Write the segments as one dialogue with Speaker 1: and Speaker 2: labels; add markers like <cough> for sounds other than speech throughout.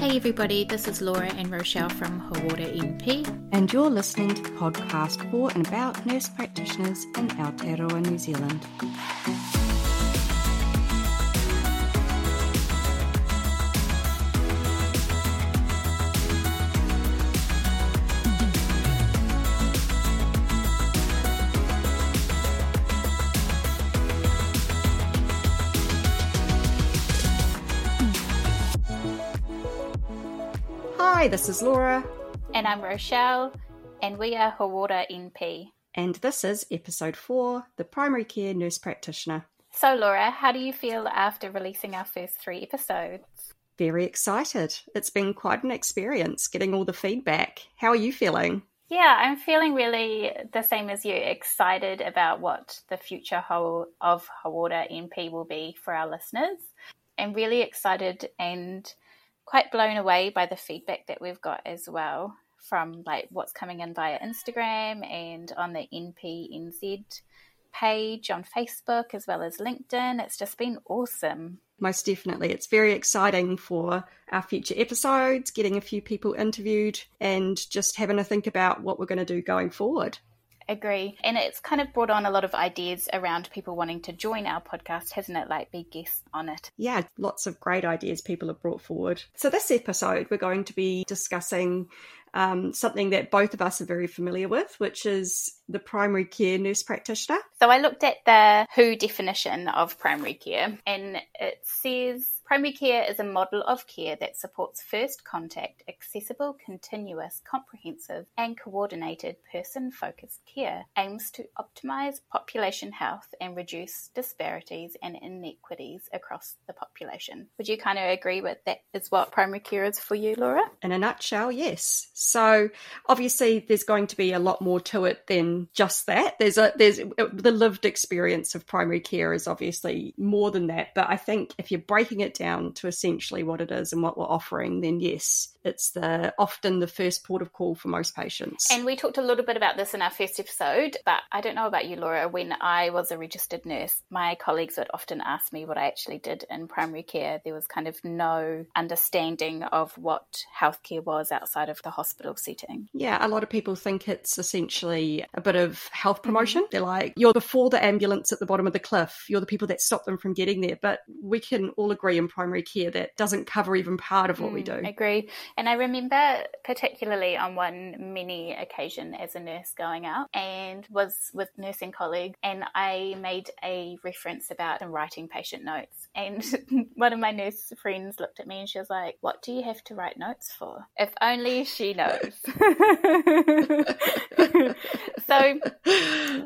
Speaker 1: Hey everybody, this is Laura and Rochelle from Hauora NP.
Speaker 2: And you're listening to the podcast for and about nurse practitioners in Aotearoa, New Zealand. Hi, this is Laura.
Speaker 1: And I'm Rochelle, and we are Hauora NP.
Speaker 2: And this is episode four The Primary Care Nurse Practitioner.
Speaker 1: So, Laura, how do you feel after releasing our first three episodes?
Speaker 2: Very excited. It's been quite an experience getting all the feedback. How are you feeling?
Speaker 1: Yeah, I'm feeling really the same as you, excited about what the future of Hauora NP will be for our listeners. I'm really excited and quite blown away by the feedback that we've got as well from like what's coming in via Instagram and on the NPNZ page on Facebook as well as LinkedIn. It's just been awesome.
Speaker 2: Most definitely. It's very exciting for our future episodes, getting a few people interviewed and just having to think about what we're going to do going forward
Speaker 1: agree. And it's kind of brought on a lot of ideas around people wanting to join our podcast, hasn't it? Like be guests on it.
Speaker 2: Yeah, lots of great ideas people have brought forward. So, this episode, we're going to be discussing um, something that both of us are very familiar with, which is the primary care nurse practitioner.
Speaker 1: So, I looked at the WHO definition of primary care, and it says Primary care is a model of care that supports first contact, accessible, continuous, comprehensive, and coordinated person focused care, aims to optimize population health and reduce disparities and inequities across the population. Would you kind of agree with that is what primary care is for you, Laura?
Speaker 2: In a nutshell, yes. So obviously there's going to be a lot more to it than just that. There's a there's the lived experience of primary care is obviously more than that, but I think if you're breaking it down to essentially what it is and what we're offering, then yes, it's the often the first port of call for most patients.
Speaker 1: And we talked a little bit about this in our first episode, but I don't know about you, Laura. When I was a registered nurse, my colleagues would often ask me what I actually did in primary care. There was kind of no understanding of what healthcare was outside of the hospital setting.
Speaker 2: Yeah, a lot of people think it's essentially a bit of health promotion. Mm-hmm. They're like, you're before the ambulance at the bottom of the cliff, you're the people that stop them from getting there. But we can all agree in primary care that doesn't cover even part of what mm, we do.
Speaker 1: I agree. And I remember particularly on one mini occasion as a nurse going out and was with nursing colleagues and I made a reference about writing patient notes. And <laughs> one of my nurse friends looked at me and she was like, What do you have to write notes for? If only she knows. <laughs> so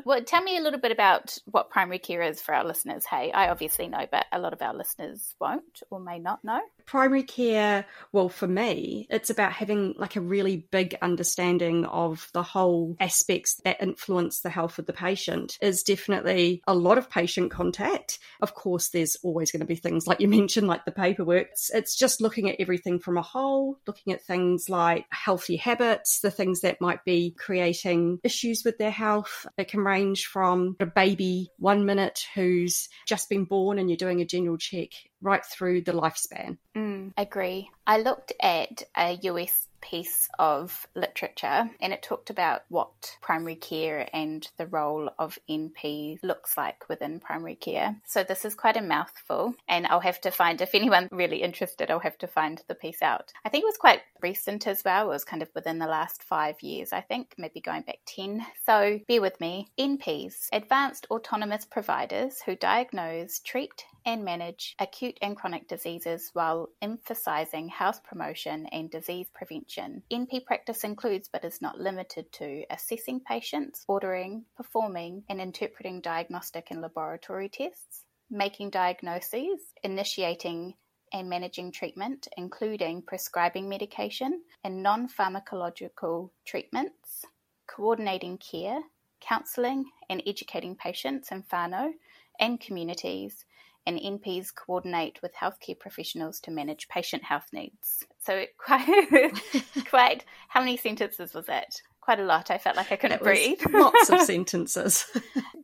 Speaker 1: well tell me a little bit about what primary care is for our listeners. Hey, I obviously know, but a lot of our listeners won't or may not know
Speaker 2: primary care, well, for me, it's about having like a really big understanding of the whole aspects that influence the health of the patient is definitely a lot of patient contact. Of course, there's always going to be things like you <laughs> mentioned, like the paperwork. It's, it's just looking at everything from a whole, looking at things like healthy habits, the things that might be creating issues with their health. It can range from a baby one minute who's just been born and you're doing a general check right through the lifespan.
Speaker 1: Mm, agree. I looked at a US piece of literature and it talked about what primary care and the role of NP looks like within primary care. So this is quite a mouthful and I'll have to find if anyone really interested I'll have to find the piece out. I think it was quite recent as well. It was kind of within the last 5 years I think, maybe going back 10. So bear with me. NPs, advanced autonomous providers who diagnose, treat and manage acute and chronic diseases while emphasizing health promotion and disease prevention. NP practice includes, but is not limited to, assessing patients, ordering, performing, and interpreting diagnostic and laboratory tests, making diagnoses, initiating and managing treatment, including prescribing medication and non pharmacological treatments, coordinating care, counselling and educating patients and whānau and communities, and NPs coordinate with healthcare professionals to manage patient health needs. So, <laughs> quite, quite how many sentences was that? Quite a lot. I felt like I couldn't breathe.
Speaker 2: lots of <laughs> sentences.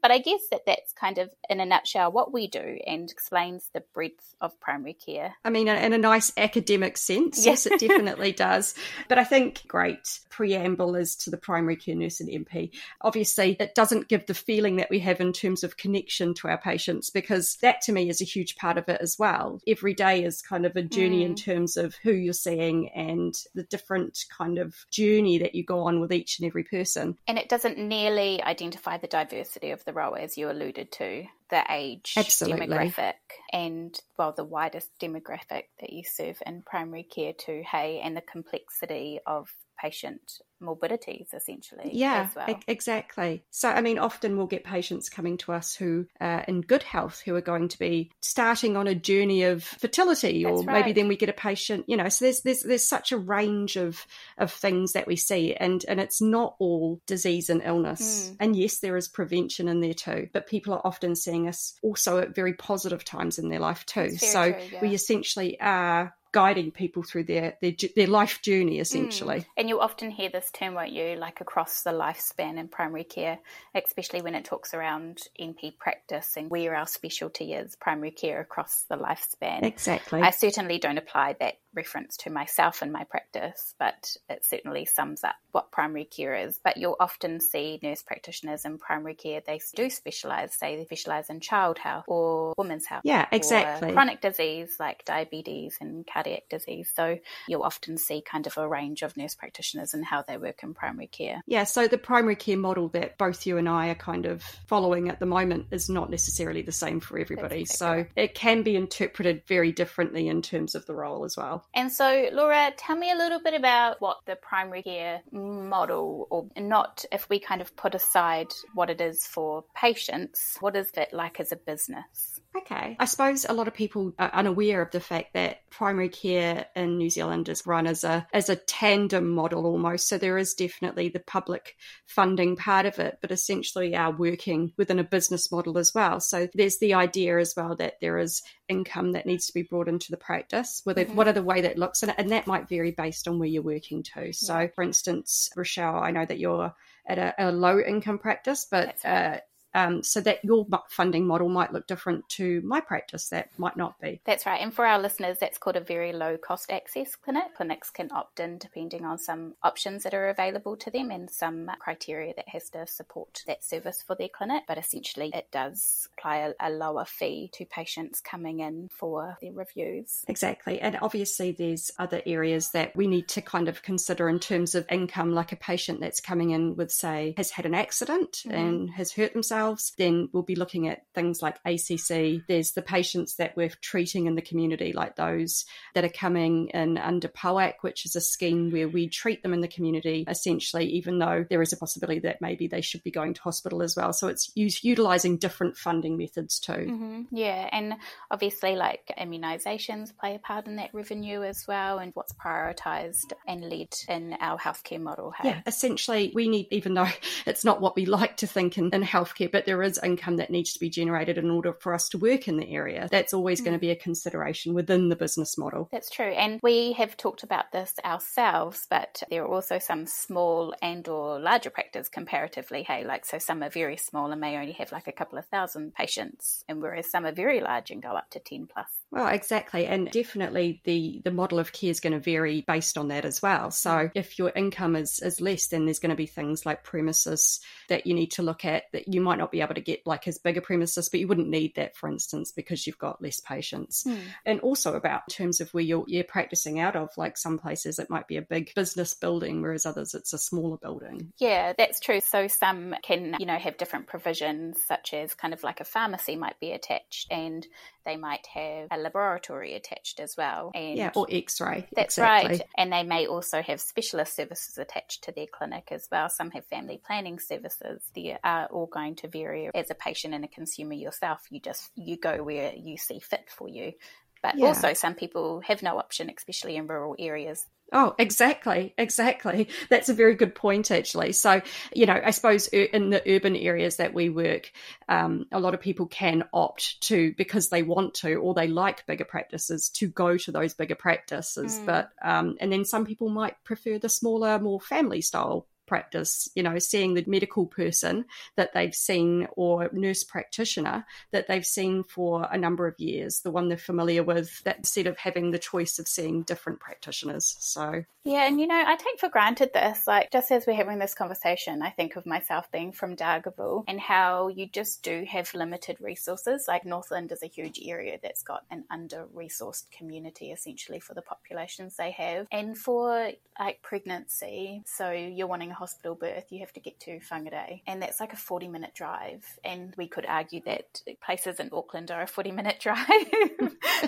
Speaker 1: but I guess that that's kind of, in a nutshell, what we do and explains the breadth of primary care.
Speaker 2: I mean, in a nice academic sense, yes, it definitely <laughs> does. But I think great preamble is to the primary care nurse and MP. Obviously, it doesn't give the feeling that we have in terms of connection to our patients because that to me is a huge part of it as well. Every day is kind of a journey mm. in terms of who you're seeing and the different kind of journey that you go on with each and every person.
Speaker 1: And it doesn't nearly identify the diversity of the role, as you alluded to the age Absolutely. demographic and well the widest demographic that you serve in primary care too hey and the complexity of patient morbidities essentially
Speaker 2: yeah
Speaker 1: well.
Speaker 2: e- exactly so i mean often we'll get patients coming to us who are in good health who are going to be starting on a journey of fertility That's or right. maybe then we get a patient you know so there's there's there's such a range of of things that we see and and it's not all disease and illness mm. and yes there is prevention in there too but people are often seeing us also at very positive times in their life too so true, yeah. we essentially are guiding people through their their, their life journey essentially. Mm.
Speaker 1: And you'll often hear this term, won't you, like across the lifespan in primary care, especially when it talks around NP practice and where our specialty is primary care across the lifespan.
Speaker 2: Exactly.
Speaker 1: I certainly don't apply that reference to myself and my practice, but it certainly sums up what primary care is. But you'll often see nurse practitioners in primary care, they do specialise, say they specialise in child health or women's health.
Speaker 2: Yeah, exactly.
Speaker 1: chronic disease like diabetes and cardiac disease. So you'll often see kind of a range of nurse practitioners and how they work in primary care.
Speaker 2: Yeah, so the primary care model that both you and I are kind of following at the moment is not necessarily the same for everybody. Exactly. So it can be interpreted very differently in terms of the role as well.
Speaker 1: And so, Laura, tell me a little bit about what the primary care model, or not if we kind of put aside what it is for patients, what is it like as a business?
Speaker 2: Okay. I suppose a lot of people are unaware of the fact that primary care in New Zealand is run as a as a tandem model almost. So there is definitely the public funding part of it, but essentially are working within a business model as well. So there's the idea as well that there is income that needs to be brought into the practice, whether mm-hmm. whatever way that looks, and, and that might vary based on where you're working too. So for instance, Rochelle, I know that you're at a, a low income practice, but right. uh, um, so that your funding model might look different to my practice. That might not be.
Speaker 1: That's right. And for our listeners, that's called a very low cost access clinic. Clinics can opt in depending on some options that are available to them and some criteria that has to support that service for their clinic. But essentially, it does apply a, a lower fee to patients coming in for their reviews.
Speaker 2: Exactly. And obviously, there's other areas that we need to kind of consider in terms of income, like a patient that's coming in with, say, has had an accident mm-hmm. and has hurt themselves themselves, then we'll be looking at things like ACC. There's the patients that we're treating in the community, like those that are coming in under POAC, which is a scheme where we treat them in the community essentially, even though there is a possibility that maybe they should be going to hospital as well. So it's utilizing different funding methods too.
Speaker 1: Mm-hmm. Yeah, and obviously, like immunizations play a part in that revenue as well, and what's prioritized and led in our healthcare model.
Speaker 2: Hey? Yeah, essentially, we need, even though <laughs> it's not what we like to think in, in healthcare, but there is income that needs to be generated in order for us to work in the area. That's always mm. going to be a consideration within the business model.
Speaker 1: That's true. And we have talked about this ourselves, but there are also some small and or larger practices comparatively. Hey, like so some are very small and may only have like a couple of thousand patients, and whereas some are very large and go up to 10 plus.
Speaker 2: Well, exactly. And definitely the, the model of care is going to vary based on that as well. So if your income is, is less, then there's going to be things like premises that you need to look at that you might not be able to get like as big a premises, but you wouldn't need that, for instance, because you've got less patients. Mm. And also about in terms of where you're, you're practicing out of, like some places it might be a big business building, whereas others it's a smaller building.
Speaker 1: Yeah, that's true. So some can, you know, have different provisions, such as kind of like a pharmacy might be attached and they might have a laboratory attached as well.
Speaker 2: And yeah, or X-ray.
Speaker 1: That's
Speaker 2: exactly.
Speaker 1: right. And they may also have specialist services attached to their clinic as well. Some have family planning services. They are all going to vary as a patient and a consumer yourself. You just you go where you see fit for you. But yeah. also, some people have no option, especially in rural areas.
Speaker 2: Oh, exactly, exactly. That's a very good point, actually. So, you know, I suppose in the urban areas that we work, um, a lot of people can opt to because they want to or they like bigger practices to go to those bigger practices. Mm. But um, and then some people might prefer the smaller, more family style practice, you know, seeing the medical person that they've seen or nurse practitioner that they've seen for a number of years, the one they're familiar with, that instead of having the choice of seeing different practitioners. So,
Speaker 1: yeah, and you know, I take for granted this. Like, just as we're having this conversation, I think of myself being from Dargaville and how you just do have limited resources. Like, Northland is a huge area that's got an under resourced community essentially for the populations they have. And for like pregnancy, so you're wanting a hospital birth, you have to get to Whangarei, and that's like a 40 minute drive. And we could argue that places in Auckland are a 40 minute <laughs> drive.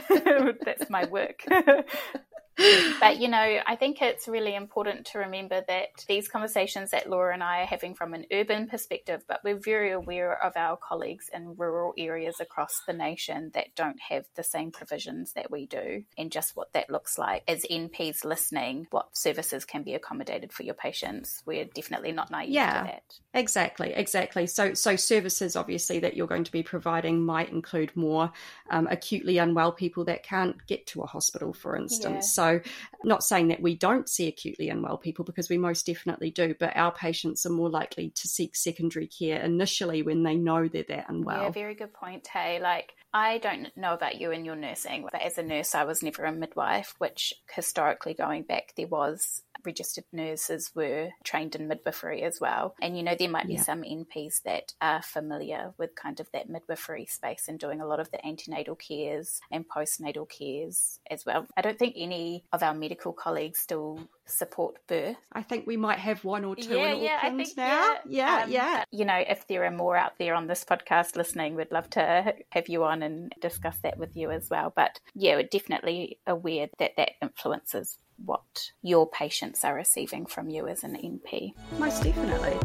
Speaker 1: <laughs> that's my work. <laughs> but you know, I think it's really important to remember that these conversations that Laura and I are having from an urban perspective, but we're very aware of our colleagues in rural areas across the nation that don't have the same provisions that we do, and just what that looks like. As NPs listening, what services can be accommodated for your patients. We're definitely not naive yeah, to that.
Speaker 2: Exactly, exactly. So, so services obviously that you're going to be providing might include more um, acutely unwell people that can't get to a hospital, for instance. Yeah. So, not saying that we don't see acutely unwell people because we most definitely do, but our patients are more likely to seek secondary care initially when they know they're that unwell.
Speaker 1: Yeah, very good point, Hey. Like, I don't know about you and your nursing, but as a nurse, I was never a midwife, which historically going back, there was registered nurses were trained in midwifery as well. And you know, there might be yeah. some NPs that are familiar with kind of that midwifery space and doing a lot of the antenatal cares and postnatal cares as well. I don't think any of our medical colleagues still support birth.
Speaker 2: I think we might have one or two yeah, in yeah, Auckland think, now. Yeah, yeah, um, yeah.
Speaker 1: You know, if there are more out there on this podcast listening, we'd love to have you on and discuss that with you as well. But yeah, we're definitely aware that that influences what your patients are receiving from you as an NP.
Speaker 2: Most definitely.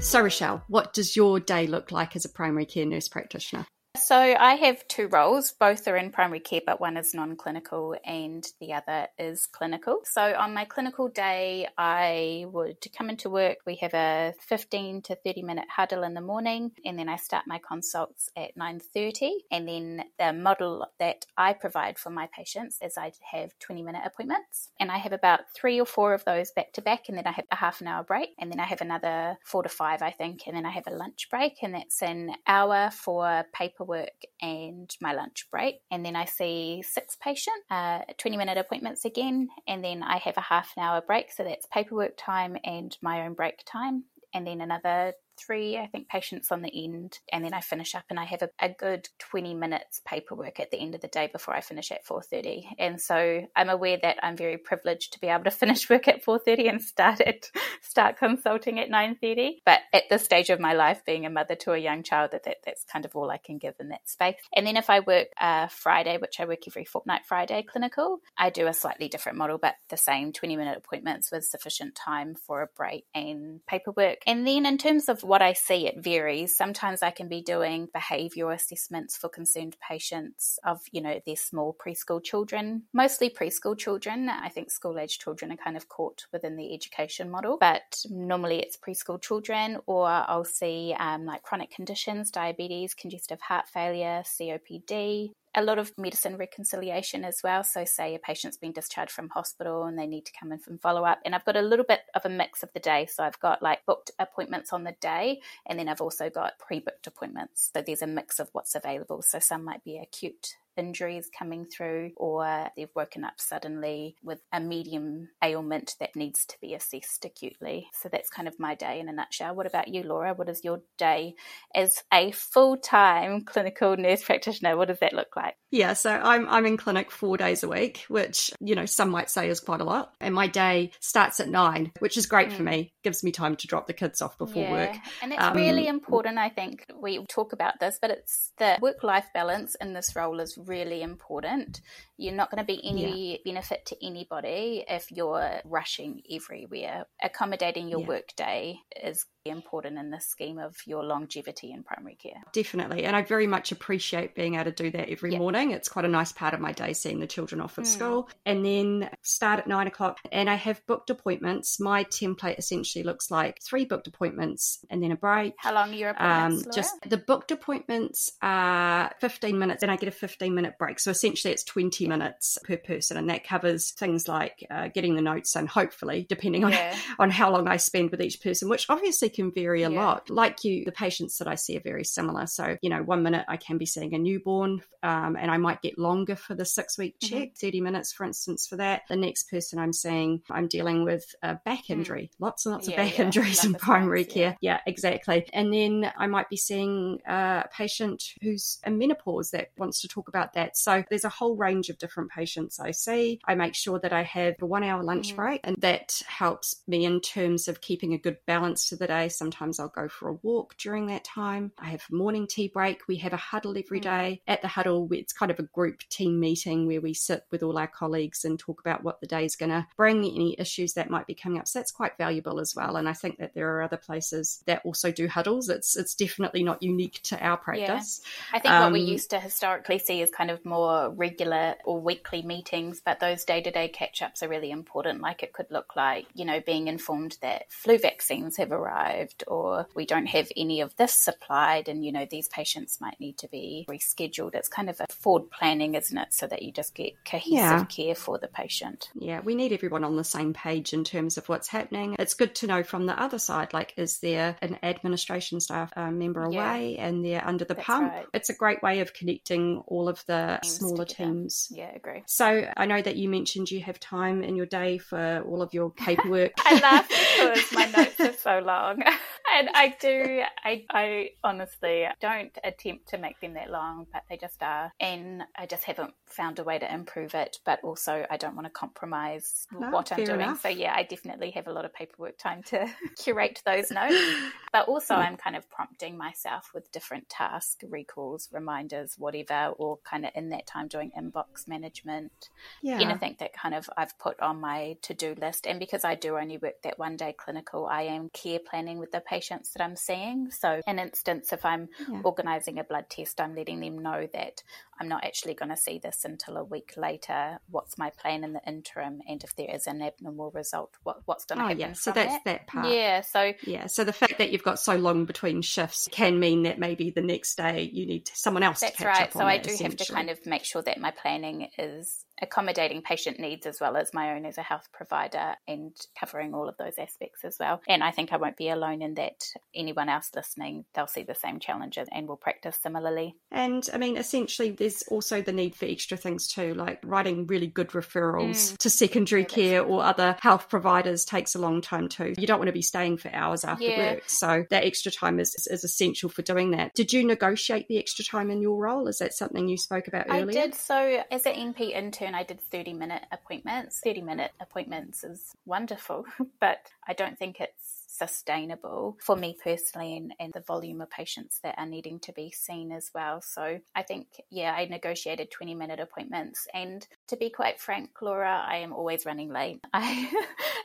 Speaker 2: So, Rochelle, what does your day look like as a primary care nurse practitioner?
Speaker 1: So I have two roles. Both are in primary care, but one is non clinical and the other is clinical. So on my clinical day, I would come into work. We have a 15 to 30 minute huddle in the morning, and then I start my consults at 9.30. And then the model that I provide for my patients is I have 20 minute appointments, and I have about three or four of those back to back, and then I have a half an hour break, and then I have another four to five, I think, and then I have a lunch break, and that's an hour for paper work and my lunch break. And then I see six patients, uh, 20 minute appointments again. And then I have a half an hour break. So that's paperwork time and my own break time. And then another three, I think, patients on the end, and then I finish up and I have a, a good 20 minutes paperwork at the end of the day before I finish at 4.30. And so I'm aware that I'm very privileged to be able to <laughs> finish work at 4.30 and start at start consulting at 9.30. But at this stage of my life, being a mother to a young child, that, that that's kind of all I can give in that space. And then if I work uh, Friday, which I work every fortnight Friday clinical, I do a slightly different model, but the same 20 minute appointments with sufficient time for a break and paperwork. And then in terms of what I see, it varies. Sometimes I can be doing behavioural assessments for concerned patients of, you know, their small preschool children, mostly preschool children. I think school age children are kind of caught within the education model, but normally it's preschool children, or I'll see um, like chronic conditions, diabetes, congestive heart failure, COPD, a lot of medicine reconciliation as well. So, say a patient's been discharged from hospital and they need to come in from follow up. And I've got a little bit of a mix of the day. So, I've got like booked appointments on the day, and then I've also got pre booked appointments. So, there's a mix of what's available. So, some might be acute injuries coming through, or they've woken up suddenly with a medium ailment that needs to be assessed acutely. So that's kind of my day in a nutshell. What about you, Laura? What is your day as a full time <laughs> clinical nurse practitioner? What does that look like?
Speaker 2: Yeah, so I'm I'm in clinic four days a week, which you know some might say is quite a lot. And my day starts at nine, which is great mm. for me. Gives me time to drop the kids off before yeah. work.
Speaker 1: And it's um, really important. I think we talk about this, but it's the work life balance in this role is really important. You're not going to be any yeah. benefit to anybody if you're rushing everywhere. Accommodating your yeah. work day is important in the scheme of your longevity in primary care.
Speaker 2: Definitely. And I very much appreciate being able to do that every yeah. morning. It's quite a nice part of my day seeing the children off at mm. school and then start at nine o'clock. And I have booked appointments. My template essentially looks like three booked appointments and then a break.
Speaker 1: How long are your appointments?
Speaker 2: Um, just the booked appointments are 15 minutes and I get a 15 minute break. So essentially it's 20 yeah. minutes per person. And that covers things like uh, getting the notes and hopefully, depending on, yeah. <laughs> on how long I spend with each person, which obviously can vary a yeah. lot. Like you, the patients that I see are very similar. So, you know, one minute I can be seeing a newborn um, and I might get longer for the six week mm-hmm. check, mm-hmm. 30 minutes, for instance, for that. The next person I'm seeing, I'm dealing with a back mm. injury, mm. lots and lots yeah, of back <laughs> yeah. injuries in primary care. Yeah. exactly. And then I might be seeing a patient who's in menopause that wants to talk about that. So there's a whole range of different patients I see. I make sure that I have a one hour lunch mm. break, and that helps me in terms of keeping a good balance to the day Sometimes I'll go for a walk during that time. I have morning tea break. We have a huddle every mm. At the huddle, it's kind of a group team meeting where we sit with all our colleagues and talk about what the day is going to bring, any issues that might be coming up. So that's quite valuable as well. And I think that there are other places that also do huddles. It's it's definitely not unique to our practice.
Speaker 1: Yeah. I think um, what we um, used to historically see is kind of more regular or weekly meetings, but those day to day catch ups are really important. Like it could look like, you know, being informed that flu vaccines have arrived arrived or we don't have any of this supplied and you know these patients might need to be rescheduled. It's kind of a forward planning isn't it? So that you just get cohesive yeah. care for the patient.
Speaker 2: Yeah we need everyone on the same page in terms of what's happening. It's good to know from the other side like is there an administration staff uh, member away yeah. and they're under the That's pump? right. it's a great way of connecting all of the teams smaller together. teams.
Speaker 1: Yeah agree.
Speaker 2: So i know that you mentioned you have time in your day for all of your <laughs> paperwork.
Speaker 1: I laugh <laughs> because my notes are so long <laughs> and I do, I, I honestly don't attempt to make them that long, but they just are. And I just haven't found a way to improve it. But also, I don't want to compromise no, what I'm doing. Enough. So, yeah, I definitely have a lot of paperwork time to <laughs> curate those notes. <laughs> But also, hmm. I'm kind of prompting myself with different tasks, recalls, reminders, whatever, or kind of in that time doing inbox management. Yeah. Anything that kind of I've put on my to do list. And because I do only work that one day clinical, I am care planning with the patients that I'm seeing. So, an instance, if I'm yeah. organising a blood test, I'm letting them know that I'm not actually going to see this until a week later. What's my plan in the interim? And if there is an abnormal result, what, what's going to oh, happen?
Speaker 2: Yeah, so that's
Speaker 1: that?
Speaker 2: that part.
Speaker 1: Yeah, so
Speaker 2: yeah, so the fact that you've got so long between shifts can mean that maybe the next day you need someone else
Speaker 1: that's
Speaker 2: to
Speaker 1: catch
Speaker 2: right.
Speaker 1: up. So I do have to kind of make sure that my planning is accommodating patient needs as well as my own as a health provider and covering all of those aspects as well. And I think I won't be alone in that. Anyone else listening, they'll see the same challenges and will practice similarly.
Speaker 2: And I mean, essentially, there's also the need for extra things too, like writing really good referrals mm. to secondary yeah, care or other health providers takes a long time too. You don't want to be staying for hours after yeah. work. So that extra time is, is essential for doing that. Did you negotiate the extra time in your role? Is that something you spoke about earlier?
Speaker 1: I did. So as an NP intern, I did 30 minute appointments. 30 minute appointments is wonderful, <laughs> but I don't think it's sustainable for me personally and, and the volume of patients that are needing to be seen as well. So I think, yeah, I negotiated 20 minute appointments. And to be quite frank, Laura, I am always running late. <laughs> I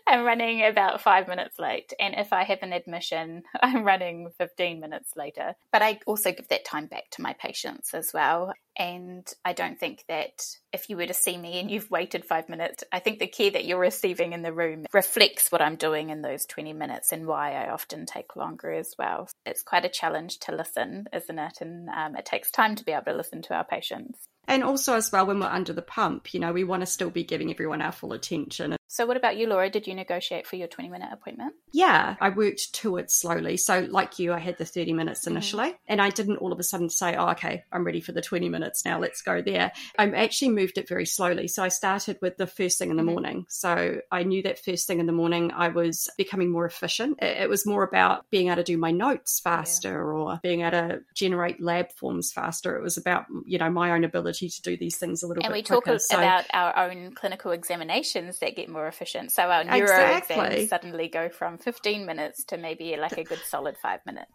Speaker 1: am running about five minutes late. And if I have an admission, <laughs> I'm running 15 minutes later. But I also give that time back to my patients as well. And I don't think that if you were to see me and you've waited five minutes, I think the care that you're receiving in the room reflects what I'm doing in those 20 minutes and why I often take longer as well. It's quite a challenge to listen, isn't it? And um, it takes time to be able to listen to our patients.
Speaker 2: And also, as well, when we're under the pump, you know, we want to still be giving everyone our full attention.
Speaker 1: So, what about you, Laura? Did you negotiate for your 20 minute appointment?
Speaker 2: Yeah, I worked to it slowly. So, like you, I had the 30 minutes mm-hmm. initially, mm-hmm. and I didn't all of a sudden say, oh, okay, I'm ready for the 20 minutes now, let's go there. I actually moved it very slowly. So, I started with the first thing in the mm-hmm. morning. So, I knew that first thing in the morning, I was becoming more efficient. It was more about being able to do my notes faster yeah. or being able to generate lab forms faster. It was about, you know, my own ability to do these things a little
Speaker 1: and
Speaker 2: bit
Speaker 1: And we
Speaker 2: quicker.
Speaker 1: talk so, about our own clinical examinations that get more more efficient. So our neuro exactly. exams suddenly go from 15 minutes to maybe like a good solid five minutes.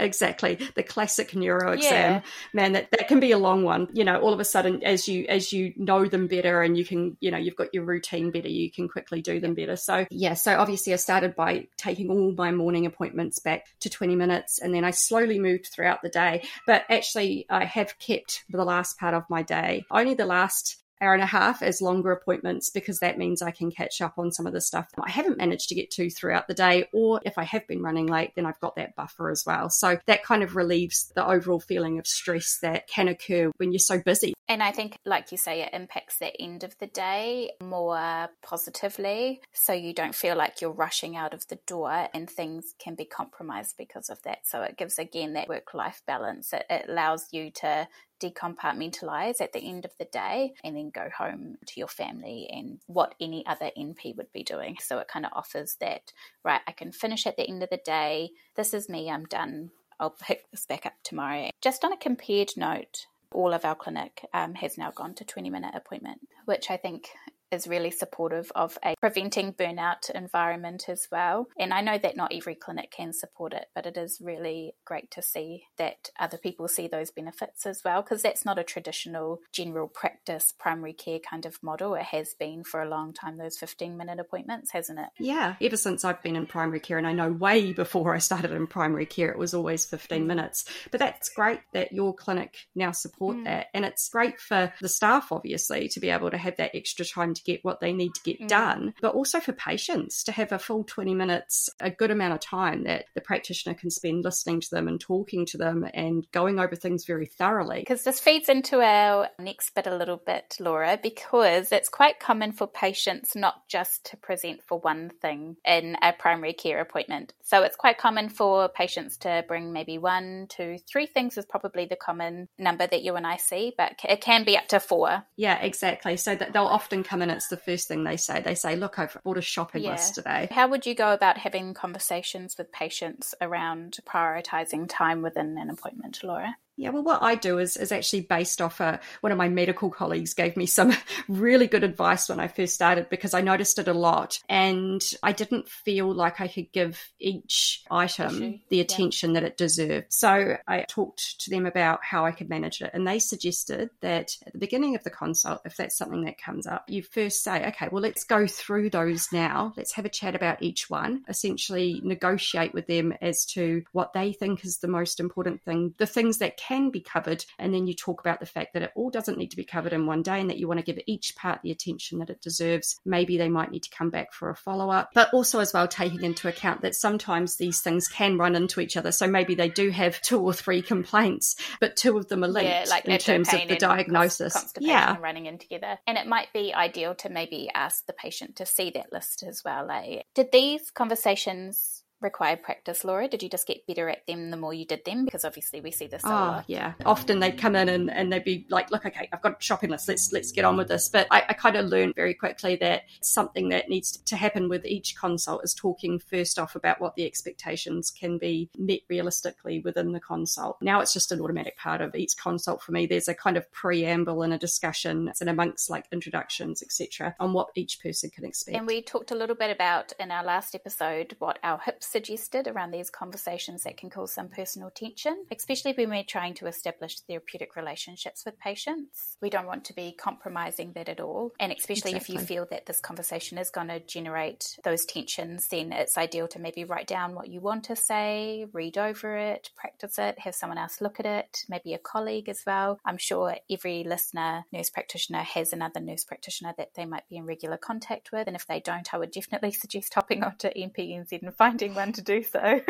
Speaker 2: exactly the classic neuro exam yeah. man that, that can be a long one you know all of a sudden as you as you know them better and you can you know you've got your routine better you can quickly do them better so yeah so obviously i started by taking all my morning appointments back to 20 minutes and then i slowly moved throughout the day but actually i have kept the last part of my day only the last hour and a half as longer appointments because that means I can catch up on some of the stuff I haven't managed to get to throughout the day. Or if I have been running late, then I've got that buffer as well. So that kind of relieves the overall feeling of stress that can occur when you're so busy.
Speaker 1: And I think, like you say, it impacts the end of the day more positively. So you don't feel like you're rushing out of the door and things can be compromised because of that. So it gives, again, that work life balance. It, it allows you to decompartmentalize at the end of the day and then go home to your family and what any other NP would be doing. So it kind of offers that, right, I can finish at the end of the day. This is me, I'm done. I'll pick this back up tomorrow. Just on a compared note, all of our clinic um, has now gone to 20 minute appointment, which I think is really supportive of a preventing burnout environment as well. And I know that not every clinic can support it, but it is really great to see that other people see those benefits as well, because that's not a traditional general practice primary care kind of model. It has been for a long time, those 15 minute appointments, hasn't it?
Speaker 2: Yeah, ever since I've been in primary care, and I know way before I started in primary care, it was always 15 mm. minutes. But that's great that your clinic now support mm. that. And it's great for the staff, obviously, to be able to have that extra time to to get what they need to get mm. done, but also for patients to have a full 20 minutes, a good amount of time that the practitioner can spend listening to them and talking to them and going over things very thoroughly.
Speaker 1: Because this feeds into our next bit a little bit, Laura, because it's quite common for patients not just to present for one thing in a primary care appointment. So it's quite common for patients to bring maybe one, two, three things is probably the common number that you and I see, but it can be up to four.
Speaker 2: Yeah, exactly. So that they'll often come in it's the first thing they say. They say, Look, I've bought a shopping yeah. list today.
Speaker 1: How would you go about having conversations with patients around prioritizing time within an appointment, Laura?
Speaker 2: Yeah, well, what I do is, is actually based off a, one of my medical colleagues gave me some <laughs> really good advice when I first started because I noticed it a lot and I didn't feel like I could give each item Issue. the attention yeah. that it deserved. So I talked to them about how I could manage it and they suggested that at the beginning of the consult, if that's something that comes up, you first say, okay, well, let's go through those now. Let's have a chat about each one, essentially negotiate with them as to what they think is the most important thing, the things that can be covered. And then you talk about the fact that it all doesn't need to be covered in one day and that you want to give each part the attention that it deserves. Maybe they might need to come back for a follow up, but also as well taking into account that sometimes these things can run into each other. So maybe they do have two or three complaints, but two of them are linked yeah, like in terms of the diagnosis.
Speaker 1: yeah. running in together. And it might be ideal to maybe ask the patient to see that list as well. Eh? Did these conversations required practice, Laura? Did you just get better at them the more you did them? Because obviously we see this.
Speaker 2: Oh, yeah. Often they'd come in and, and they'd be like, "Look, okay, I've got a shopping list. Let's let's get on with this." But I, I kind of learned very quickly that something that needs to happen with each consult is talking first off about what the expectations can be met realistically within the consult. Now it's just an automatic part of each consult for me. There's a kind of preamble and a discussion and amongst like introductions, etc., on what each person can expect.
Speaker 1: And we talked a little bit about in our last episode what our hips suggested around these conversations that can cause some personal tension, especially when we're trying to establish therapeutic relationships with patients. We don't want to be compromising that at all. And especially exactly. if you feel that this conversation is going to generate those tensions, then it's ideal to maybe write down what you want to say, read over it, practice it, have someone else look at it, maybe a colleague as well. I'm sure every listener, nurse practitioner, has another nurse practitioner that they might be in regular contact with. And if they don't, I would definitely <laughs> suggest hopping onto NPNZ and finding one one to do so.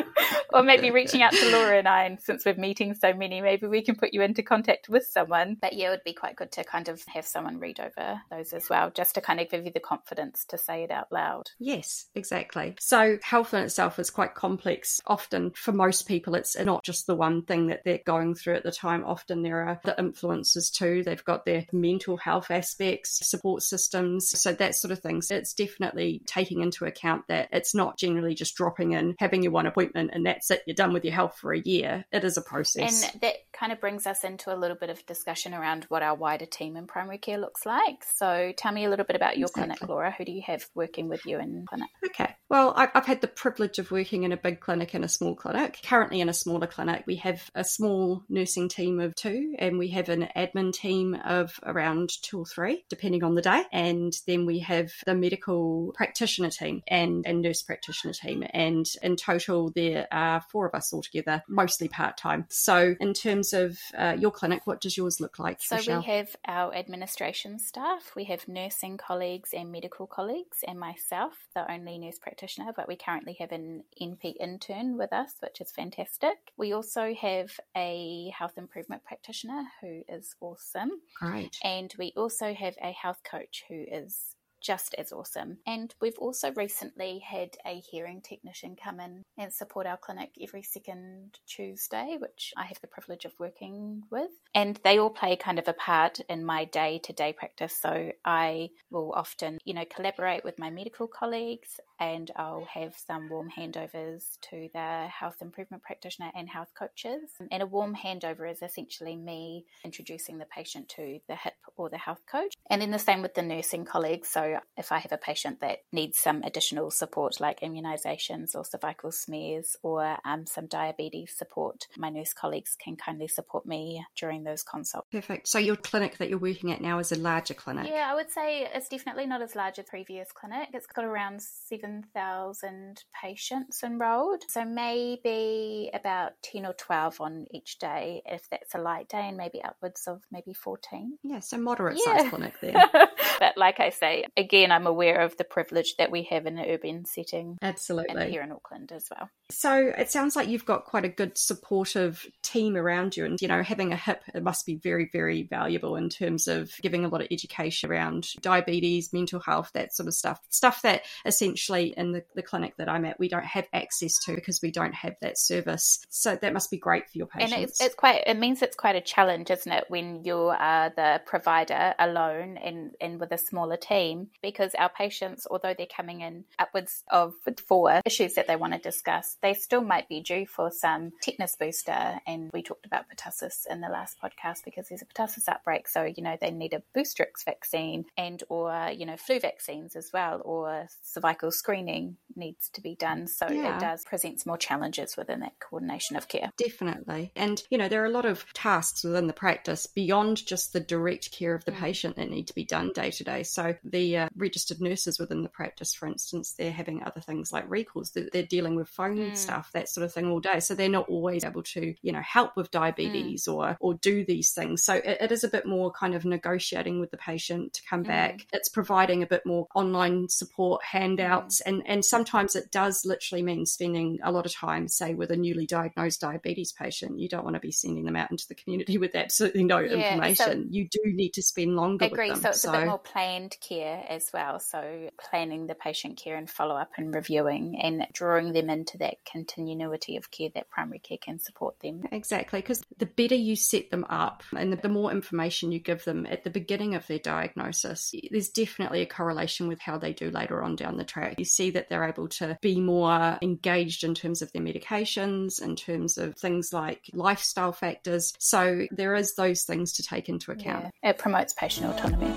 Speaker 1: <laughs> or maybe reaching out to Laura and I, and since we're meeting so many, maybe we can put you into contact with someone. But yeah, it would be quite good to kind of have someone read over those as well, just to kind of give you the confidence to say it out loud.
Speaker 2: Yes, exactly. So health in itself is quite complex. Often for most people, it's not just the one thing that they're going through at the time. Often there are the influences too. They've got their mental health aspects, support systems, so that sort of things. It's definitely taking into account that it's not generally just just dropping in, having your one appointment, and that's it. You're done with your health for a year. It is a process.
Speaker 1: And that kind of brings us into a little bit of discussion around what our wider team in primary care looks like. So tell me a little bit about your exactly. clinic, Laura. Who do you have working with you in clinic?
Speaker 2: Okay. Well, I've had the privilege of working in a big clinic and a small clinic. Currently, in a smaller clinic, we have a small nursing team of two, and we have an admin team of around two or three, depending on the day. And then we have the medical practitioner team and, and nurse practitioner team. And in total, there are four of us altogether, mostly part time. So, in terms of uh, your clinic, what does yours look like?
Speaker 1: So, Rochelle? we have our administration staff, we have nursing colleagues and medical colleagues, and myself, the only nurse practitioner practitioner, but we currently have an NP intern with us, which is fantastic. We also have a health improvement practitioner who is awesome.
Speaker 2: Great.
Speaker 1: And we also have a health coach who is just as awesome. And we've also recently had a hearing technician come in and support our clinic every second Tuesday, which I have the privilege of working with. And they all play kind of a part in my day to day practice. So I will often, you know, collaborate with my medical colleagues and I'll have some warm handovers to the health improvement practitioner and health coaches. And a warm handover is essentially me introducing the patient to the HIP or the health coach. And then the same with the nursing colleagues. So if I have a patient that needs some additional support, like immunisations or cervical smears or um, some diabetes support, my nurse colleagues can kindly support me during those consults.
Speaker 2: Perfect. So your clinic that you're working at now is a larger clinic?
Speaker 1: Yeah, I would say it's definitely not as large as previous clinic. It's got around 7,000 patients enrolled. So maybe about 10 or 12 on each day if that's a light day and maybe upwards of maybe 14.
Speaker 2: Yeah, so moderate yeah. size clinic there. <laughs>
Speaker 1: but like I say, again, I'm aware of the privilege that we have in an urban setting.
Speaker 2: Absolutely.
Speaker 1: And here in Auckland as well.
Speaker 2: So it sounds like you've got quite a good supportive team around you. And, you know, having a hip, it must be very, very valuable in terms of giving a lot of education around diabetes, mental health, that sort of stuff. Stuff that essentially in the, the clinic that I'm at, we don't have access to because we don't have that service. So that must be great for your patients.
Speaker 1: And it's, it's quite, it means it's quite a challenge, isn't it, when you are the provider alone and, and with a smaller team, because our patients, although they're coming in upwards of four issues that they want to discuss, they still might be due for some tetanus booster. And we talked about pertussis in the last podcast because there's a pertussis outbreak. So, you know, they need a Boostrix vaccine and or, you know, flu vaccines as well, or cervical screening needs to be done. So yeah. it does presents more challenges within that coordination of care.
Speaker 2: Definitely. And, you know, there are a lot of tasks within the practice beyond just the direct care of the mm. patient that need to be done day to day. So the uh, registered nurses within the practice, for instance, they're having other things like recalls. They're, they're dealing with phone mm. stuff, that sort of thing all day. So they're not always able to, you know, help with diabetes mm. or or do these things. So it, it is a bit more kind of negotiating with the patient to come mm. back. It's providing a bit more online support, handouts, mm. and and sometimes it does literally mean spending a lot of time, say, with a newly diagnosed diabetes patient. You don't want to be sending them out into the community <laughs> with absolutely no yeah, information. So you do need to spend longer
Speaker 1: agree.
Speaker 2: with them.
Speaker 1: So it's so, a bit more planned care as well. So planning the patient care and follow up and reviewing and drawing them into that continuity of care that primary care can support them.
Speaker 2: Exactly, because the better you set them up and the, the more information you give them at the beginning of their diagnosis, there's definitely a correlation with how they do later on down the track. You see that they're able to be more engaged in terms of their medications, in terms of things like lifestyle factors. So there is those things to take into account.
Speaker 1: Yeah, it promotes patient autonomy.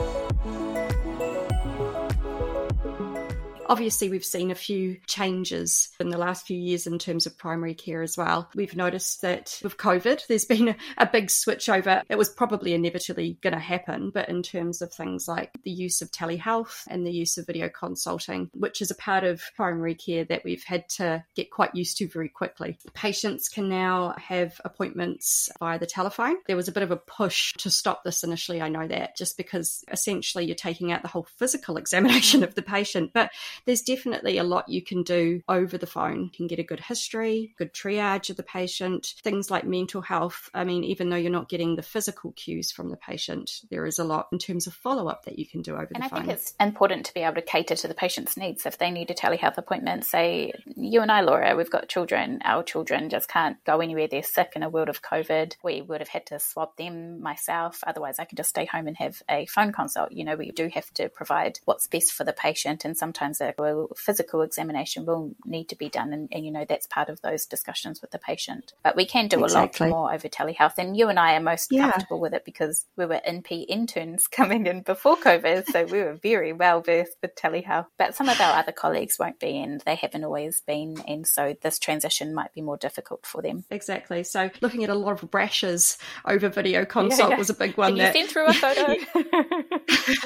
Speaker 2: Obviously, we've seen a few changes in the last few years in terms of primary care as well. We've noticed that with COVID, there's been a, a big switch over. It was probably inevitably going to happen, but in terms of things like the use of telehealth and the use of video consulting, which is a part of primary care that we've had to get quite used to very quickly. Patients can now have appointments via the telephone. There was a bit of a push to stop this initially, I know that, just because essentially you're taking out the whole physical <laughs> examination of the patient. But there's definitely a lot you can do over the phone. You can get a good history, good triage of the patient, things like mental health. I mean, even though you're not getting the physical cues from the patient, there is a lot in terms of follow up that you can do over
Speaker 1: and
Speaker 2: the
Speaker 1: I
Speaker 2: phone.
Speaker 1: And I think it's important to be able to cater to the patient's needs. If they need a telehealth appointment, say, you and I, Laura, we've got children, our children just can't go anywhere, they're sick in a world of COVID. We would have had to swab them myself. Otherwise, I could just stay home and have a phone consult. You know, we do have to provide what's best for the patient, and sometimes a physical examination will need to be done. And, and, you know, that's part of those discussions with the patient. But we can do exactly. a lot more over telehealth. And you and I are most yeah. comfortable with it because we were NP interns <laughs> coming in before COVID. So we were very well versed with telehealth. But some of our other colleagues won't be, and they haven't always been. And so this transition might be more difficult for them.
Speaker 2: Exactly. So looking at a lot of rashes over video consult yeah, yeah. was a big one.
Speaker 1: Can that, you send through a photo?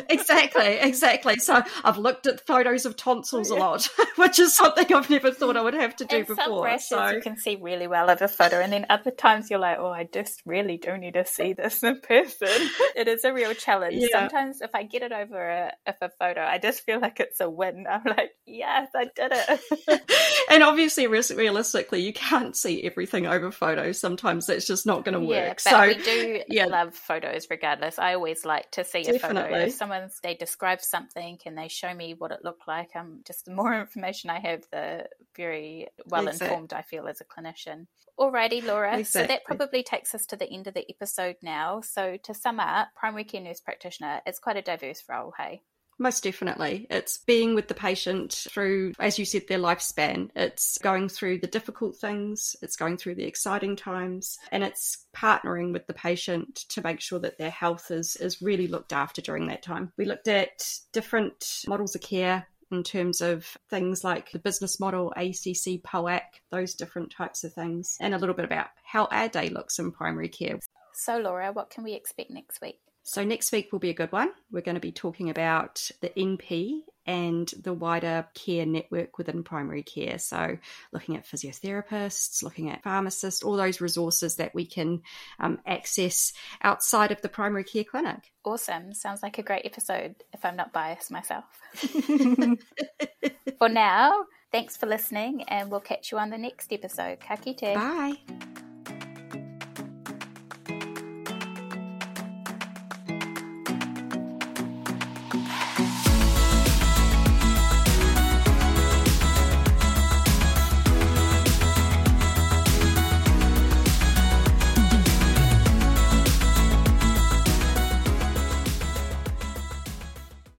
Speaker 1: <laughs>
Speaker 2: exactly, exactly. So I've looked at photos of tonsils a lot, <laughs> which is something I've never thought I would have to do
Speaker 1: and
Speaker 2: before.
Speaker 1: Some rashes so you can see really well over a photo, and then other times you're like, oh, I just really do need to see this in person. <laughs> it is a real challenge. Yeah. Sometimes if I get it over a, if a photo, I just feel like it's a win. <laughs> I'm like, yes, I did it.
Speaker 2: and obviously, realistically, you can't see everything over photos. Sometimes it's just not going to work. Yeah,
Speaker 1: but so we do yeah. love photos regardless. I always like to see Definitely. a photo. If someone's they describe something and they show me what it looked like, um, just the more <laughs> information I have, the very well informed exactly. I feel as a clinician. Alrighty, Laura. Exactly. So that probably takes us to the end of the episode now. So to sum up, primary care nurse practitioner is quite a diverse role, hey?
Speaker 2: Most definitely. It's being with the patient through, as you said, their lifespan. It's going through the difficult things, it's going through the exciting times, and it's partnering with the patient to make sure that their health is, is really looked after during that time. We looked at different models of care in terms of things like the business model, ACC, POAC, those different types of things, and a little bit about how our day looks in primary care.
Speaker 1: So, Laura, what can we expect next week?
Speaker 2: So, next week will be a good one. We're going to be talking about the NP and the wider care network within primary care. So, looking at physiotherapists, looking at pharmacists, all those resources that we can um, access outside of the primary care clinic.
Speaker 1: Awesome. Sounds like a great episode if I'm not biased myself. <laughs> <laughs> for now, thanks for listening, and we'll catch you on the next episode. Ka kite.
Speaker 2: Bye.